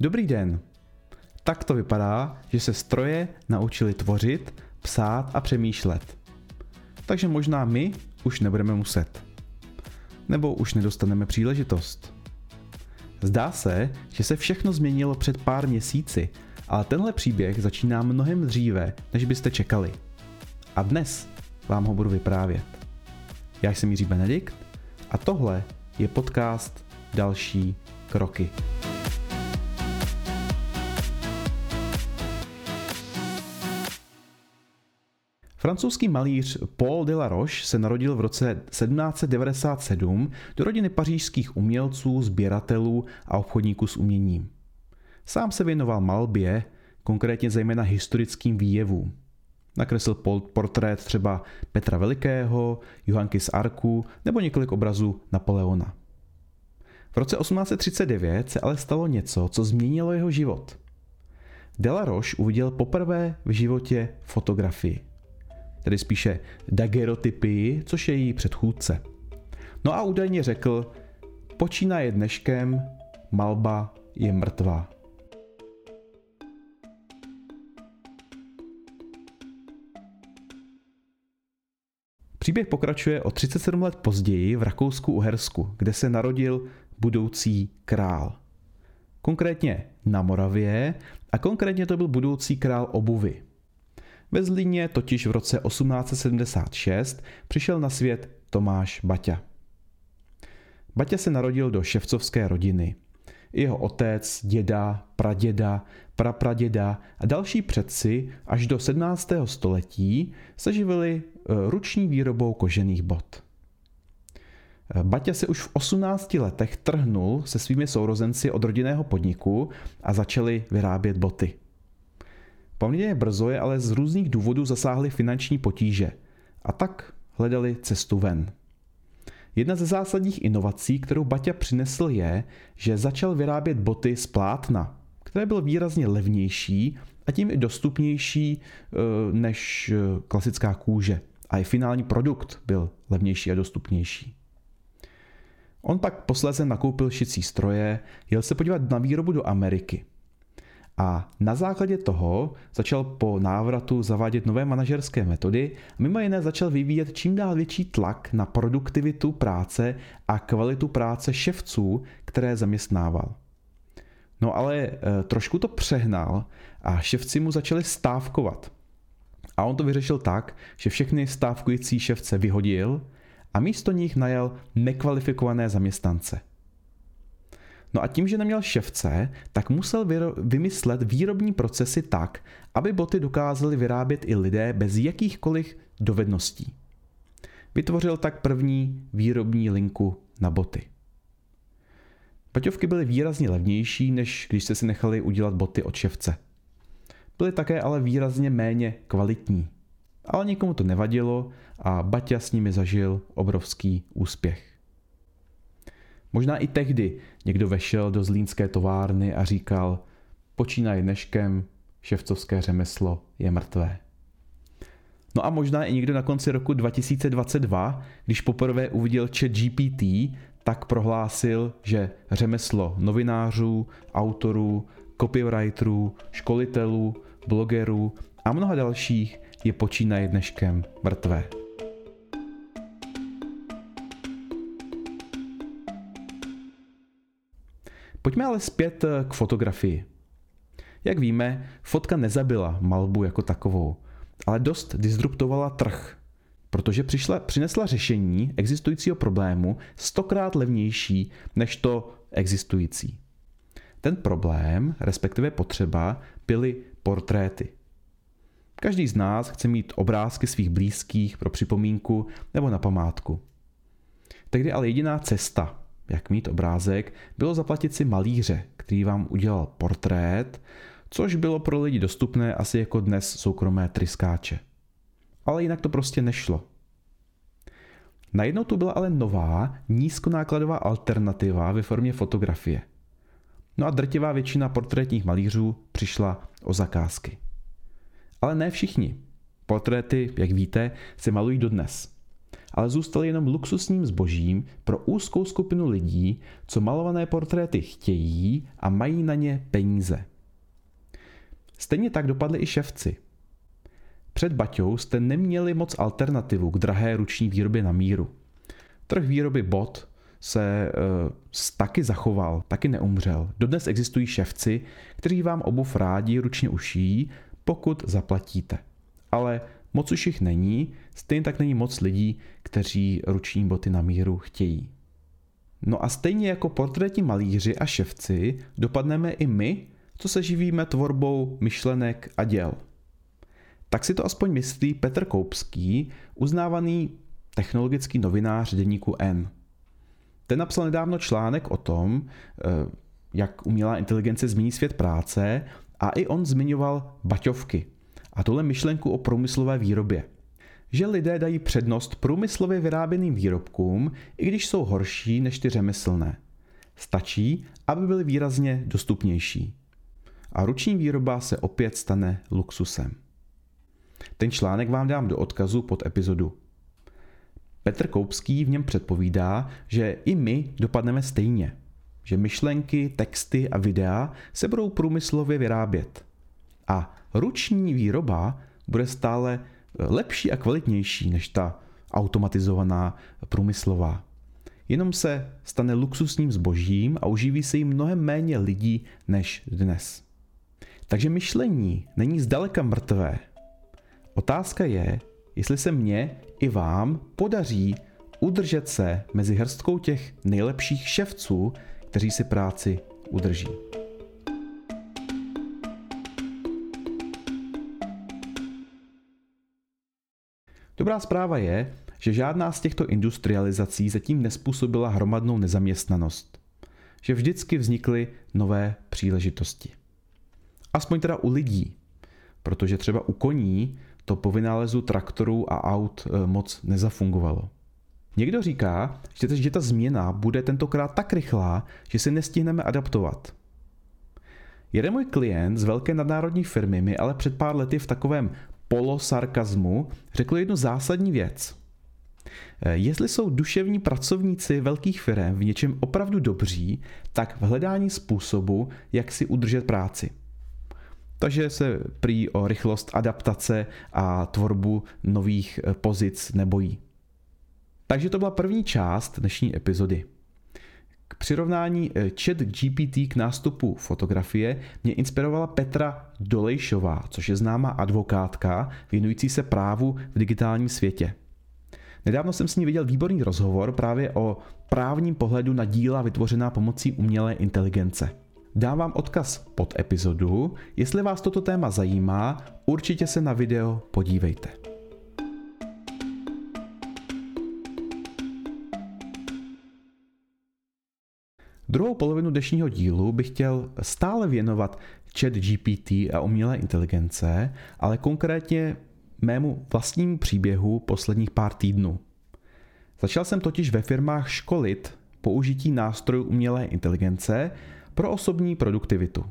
Dobrý den. Tak to vypadá, že se stroje naučili tvořit, psát a přemýšlet. Takže možná my už nebudeme muset. Nebo už nedostaneme příležitost. Zdá se, že se všechno změnilo před pár měsíci, ale tenhle příběh začíná mnohem dříve, než byste čekali. A dnes vám ho budu vyprávět. Já jsem Jiří Benedikt a tohle je podcast Další kroky. Francouzský malíř Paul de la Roche se narodil v roce 1797 do rodiny pařížských umělců, sběratelů a obchodníků s uměním. Sám se věnoval malbě, konkrétně zejména historickým výjevům. Nakreslil portrét třeba Petra Velikého, Johanky z Arku nebo několik obrazů Napoleona. V roce 1839 se ale stalo něco, co změnilo jeho život. Delaroche uviděl poprvé v životě fotografii tedy spíše dagerotypii, což je její předchůdce. No a údajně řekl, počínaje dneškem, malba je mrtvá. Příběh pokračuje o 37 let později v Rakousku-Uhersku, kde se narodil budoucí král. Konkrétně na Moravě a konkrétně to byl budoucí král obuvy. Ve Zlíně totiž v roce 1876 přišel na svět Tomáš Baťa. Baťa se narodil do ševcovské rodiny. Jeho otec, děda, praděda, prapraděda a další předci až do 17. století se živili e, ruční výrobou kožených bot. E, Baťa se už v 18 letech trhnul se svými sourozenci od rodinného podniku a začali vyrábět boty. Poměrně brzo je ale z různých důvodů zasáhly finanční potíže a tak hledali cestu ven. Jedna ze zásadních inovací, kterou Baťa přinesl je, že začal vyrábět boty z plátna, které bylo výrazně levnější a tím i dostupnější eh, než eh, klasická kůže. A i finální produkt byl levnější a dostupnější. On pak posléze nakoupil šicí stroje, jel se podívat na výrobu do Ameriky – a na základě toho začal po návratu zavádět nové manažerské metody a mimo jiné začal vyvíjet čím dál větší tlak na produktivitu práce a kvalitu práce ševců, které zaměstnával. No ale e, trošku to přehnal a ševci mu začali stávkovat. A on to vyřešil tak, že všechny stávkující ševce vyhodil a místo nich najal nekvalifikované zaměstnance – No a tím, že neměl ševce, tak musel vymyslet výrobní procesy tak, aby boty dokázali vyrábět i lidé bez jakýchkoliv dovedností. Vytvořil tak první výrobní linku na boty. Paťovky byly výrazně levnější, než když jste si nechali udělat boty od ševce. Byly také ale výrazně méně kvalitní. Ale nikomu to nevadilo a Baťa s nimi zažil obrovský úspěch. Možná i tehdy někdo vešel do zlínské továrny a říkal, počínaje dneškem, ševcovské řemeslo je mrtvé. No a možná i někdo na konci roku 2022, když poprvé uviděl chat GPT, tak prohlásil, že řemeslo novinářů, autorů, copywriterů, školitelů, blogerů a mnoha dalších je počínaje dneškem mrtvé. Pojďme ale zpět eh, k fotografii. Jak víme, fotka nezabila malbu jako takovou, ale dost disruptovala trh, protože přišla, přinesla řešení existujícího problému stokrát levnější než to existující. Ten problém, respektive potřeba, byly portréty. Každý z nás chce mít obrázky svých blízkých pro připomínku nebo na památku. Tehdy ale jediná cesta, jak mít obrázek, bylo zaplatit si malíře, který vám udělal portrét, což bylo pro lidi dostupné asi jako dnes soukromé tryskáče. Ale jinak to prostě nešlo. Najednou tu byla ale nová, nízkonákladová alternativa ve formě fotografie. No a drtivá většina portrétních malířů přišla o zakázky. Ale ne všichni. Portréty, jak víte, se malují dodnes. Ale zůstaly jenom luxusním zbožím pro úzkou skupinu lidí, co malované portréty chtějí a mají na ně peníze. Stejně tak dopadly i ševci. Před Baťou jste neměli moc alternativu k drahé ruční výrobě na míru. Trh výroby bot se uh, taky zachoval, taky neumřel. Dodnes existují ševci, kteří vám obuv rádi ručně ušijí, pokud zaplatíte. Ale moc už jich není, stejně tak není moc lidí, kteří ruční boty na míru chtějí. No a stejně jako portrétní malíři a ševci dopadneme i my, co se živíme tvorbou myšlenek a děl. Tak si to aspoň myslí Petr Koupský, uznávaný technologický novinář deníku N. Ten napsal nedávno článek o tom, eh, jak umělá inteligence změní svět práce a i on zmiňoval baťovky a tuhle myšlenku o průmyslové výrobě. Že lidé dají přednost průmyslově vyráběným výrobkům, i když jsou horší než ty řemeslné. Stačí, aby byly výrazně dostupnější. A ruční výroba se opět stane luxusem. Ten článek vám dám do odkazu pod epizodu. Petr Koupský v něm předpovídá, že i my dopadneme stejně. Že myšlenky, texty a videa se budou průmyslově vyrábět. A ruční výroba bude stále lepší a kvalitnější než ta automatizovaná průmyslová. Jenom se stane luxusním zbožím a uživí se jí mnohem méně lidí než dnes. Takže myšlení není zdaleka mrtvé. Otázka je, jestli se mně i vám podaří udržet se mezi hrstkou těch nejlepších ševců, kteří si práci udrží. Dobrá zpráva je, že žádná z těchto industrializací zatím nespůsobila hromadnou nezaměstnanost. Že vždycky vznikly nové příležitosti. Aspoň teda u lidí, protože třeba u koní to po vynálezu traktorů a aut e, moc nezafungovalo. Někdo říká, že ta změna bude tentokrát tak rychlá, že se nestihneme adaptovat. Jeden můj klient z velké nadnárodní firmy mi ale před pár lety v takovém polosarkazmu řekl jednu zásadní věc. E, jestli jsou duševní pracovníci velkých firm v něčem opravdu dobří, tak v hledání způsobu, jak si udržet práci – takže se prý o rychlost adaptace a tvorbu nových eh, pozic nebojí. Takže to byla první část dnešní epizody. Přirovnání eh, chat GPT k nástupu fotografie mě inspirovala Petra Dolejšová, což je známá advokátka věnující se právu v digitálním světě. Nedávno jsem s ní viděl výborný rozhovor právě o právním pohledu na díla vytvořená pomocí umělé inteligence. Dám vám odkaz pod epizodu. Jestli vás toto téma zajímá, určitě se na video podívejte. Druhou polovinu dnešního dílu bych chtěl stále věnovat chat GPT a umělé inteligence, ale konkrétně mému vlastnímu příběhu posledních pár týdnů. Začal jsem totiž ve firmách školit použití nástrojů umělé inteligence pro osobní produktivitu.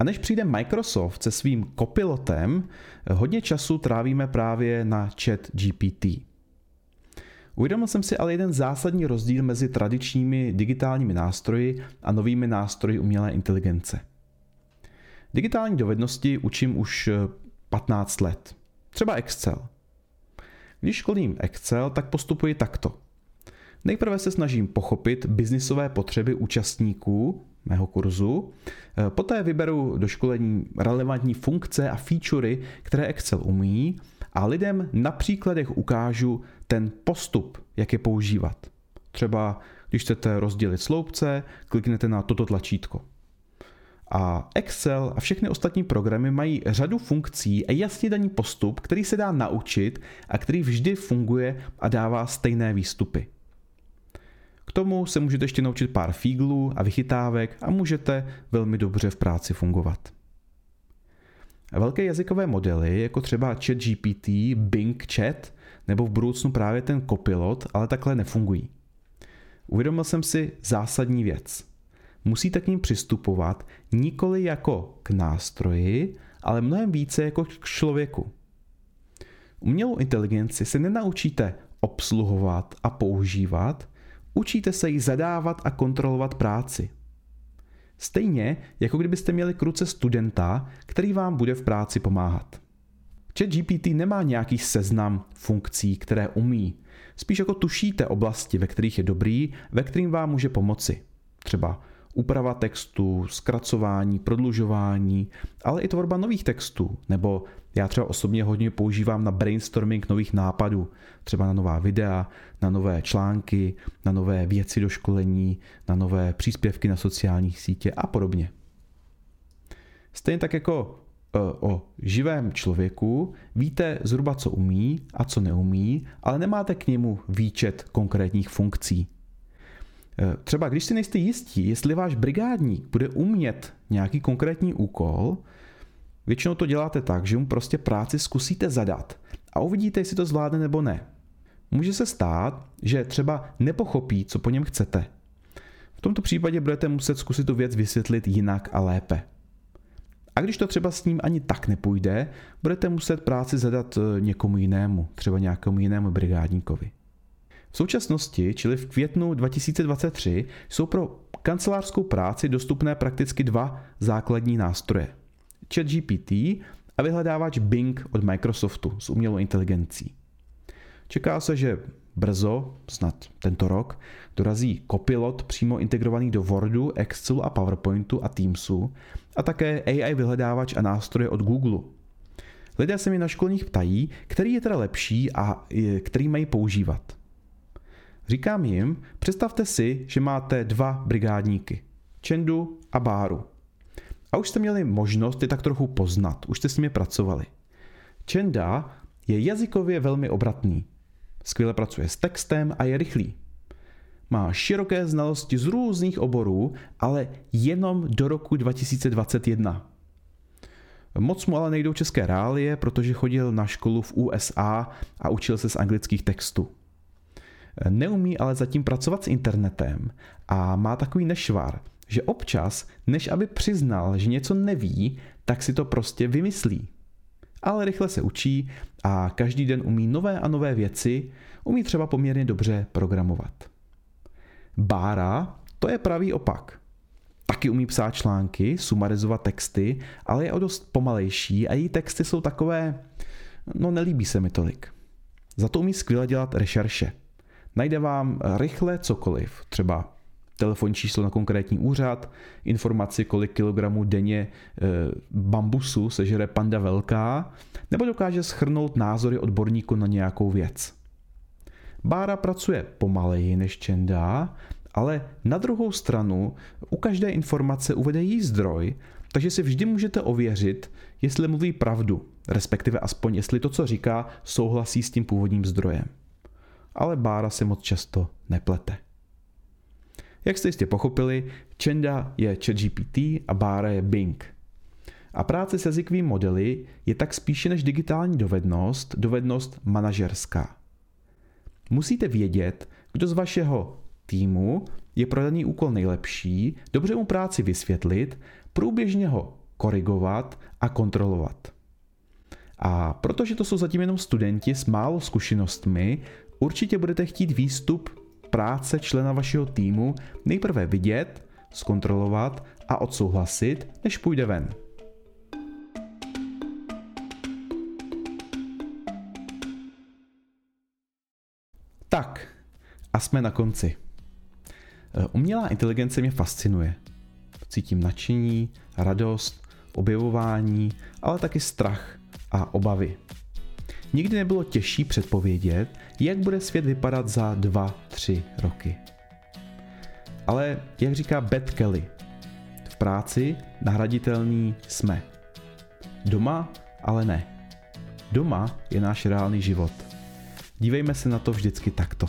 A než přijde Microsoft se svým copilotem, hodně času trávíme právě na chat GPT. Uvědomil jsem si ale jeden zásadní rozdíl mezi tradičními digitálními nástroji a novými nástroji umělé inteligence. Digitální dovednosti učím už 15 let. Třeba Excel. Když školím Excel, tak postupuji takto. Nejprve se snažím pochopit biznisové potřeby účastníků mého kurzu, eh, poté vyberu do školení relevantní funkce a featurey, které Excel umí a lidem na příkladech ukážu ten postup, jak je používat. Třeba když chcete rozdělit sloupce, kliknete na toto tlačítko. A Excel a všechny ostatní programy mají řadu funkcí a jasně daný postup, který se dá naučit a který vždy funguje a dává stejné výstupy tomu se můžete ještě naučit pár fíglů a vychytávek a můžete velmi dobře v práci fungovat. Velké jazykové modely, jako třeba ChatGPT, Bing Chat nebo v budoucnu právě ten Copilot, ale takhle nefungují. Uvědomil jsem si zásadní věc. Musíte k ním přistupovat nikoli jako k nástroji, ale mnohem více jako k člověku. Umělou inteligenci se nenaučíte obsluhovat a používat, učíte se ji zadávat a kontrolovat práci. Stejně jako kdybyste měli k ruce studenta, který vám bude v práci pomáhat. ChatGPT nemá nějaký seznam funkcí, které umí. Spíš jako tušíte oblasti, ve kterých je dobrý, ve kterým vám může pomoci. Třeba úprava textu, zkracování, prodlužování, ale i tvorba nových textů, nebo já třeba osobně hodně používám na brainstorming nových nápadů, třeba na nová videa, na nové články, na nové věci do školení, na nové příspěvky na sociálních sítě a podobně. Stejně tak jako o živém člověku víte zhruba, co umí a co neumí, ale nemáte k němu výčet konkrétních funkcí. E, třeba když si nejste jistí, jestli váš brigádník bude umět nějaký konkrétní úkol, Většinou to děláte tak, že mu prostě práci zkusíte zadat a uvidíte, jestli to zvládne nebo ne. Může se stát, že třeba nepochopí, co po něm chcete. V tomto případě budete muset zkusit tu věc vysvětlit jinak a lépe. A když to třeba s ním ani tak nepůjde, budete muset práci zadat eh, někomu jinému, třeba nějakému jinému brigádníkovi. V současnosti, čili v květnu 2023, jsou pro kancelářskou práci dostupné prakticky dva základní nástroje – ChatGPT a vyhledávač Bing od Microsoftu s umělou inteligencí. Čeká se, že brzo, snad tento rok, dorazí Copilot přímo integrovaný do Wordu, Excelu a PowerPointu a Teamsu a také AI vyhledávač a nástroje od Google. Lidé se mi na školních ptají, který je teda lepší a který mají používat. Říkám jim, představte si, že máte dva brigádníky, Čendu a Báru. A už jste měli možnost je tak trochu poznat, už jste s nimi pracovali. Čenda je jazykově velmi obratný. Skvěle pracuje s textem a je rychlý. Má široké znalosti z různých oborů, ale jenom do roku 2021. Moc mu ale nejdou české reálie, protože chodil na školu v USA a učil se z anglických textů. Neumí ale zatím pracovat s internetem a má takový nešvar, že občas, než aby přiznal, že něco neví, tak si to prostě vymyslí. Ale rychle se učí a každý den umí nové a nové věci, umí třeba poměrně dobře programovat. Bára to je pravý opak. Taky umí psát články, sumarizovat texty, ale je o dost pomalejší a její texty jsou takové, no nelíbí se mi tolik. Za to umí skvěle dělat rešerše. Najde vám rychle cokoliv, třeba telefonní číslo na konkrétní úřad, informaci, kolik kilogramů denně e, bambusu sežere panda velká, nebo dokáže schrnout názory odborníků na nějakou věc. Bára pracuje pomaleji než Čenda, ale na druhou stranu u každé informace uvede její zdroj, takže si vždy můžete ověřit, jestli mluví pravdu, respektive aspoň jestli to, co říká, souhlasí s tím původním zdrojem. Ale Bára se moc často neplete. Jak jste jistě pochopili, Čenda je ChatGPT a Bára je Bing. A práce s jazykovými modely je tak spíše než digitální dovednost, dovednost manažerská. Musíte vědět, kdo z vašeho týmu je pro daný úkol nejlepší, dobře mu práci vysvětlit, průběžně ho korigovat a kontrolovat. A protože to jsou zatím jenom studenti s málo zkušenostmi, určitě budete chtít výstup práce člena vašeho týmu nejprve vidět, zkontrolovat a odsouhlasit, než půjde ven. Tak, a jsme na konci. E, umělá inteligence mě fascinuje. Cítím nadšení, radost, objevování, ale taky strach a obavy. Nikdy nebylo těžší předpovědět, jak bude svět vypadat za 2-3 roky. Ale jak říká Beth Kelly, v práci nahraditelný jsme. Doma ale ne. Doma je náš reálný život. Dívejme se na to vždycky takto.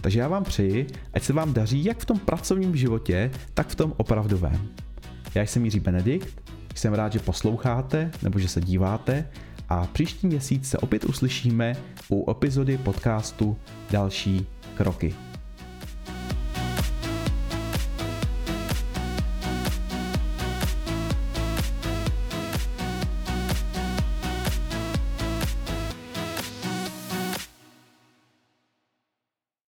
Takže já vám přeji, ať se vám daří jak v tom pracovním životě, tak v tom opravdovém. Já jsem Jiří Benedikt, jsem rád, že posloucháte nebo že se díváte a příští měsíc se opět uslyšíme u epizody podcastu Další kroky.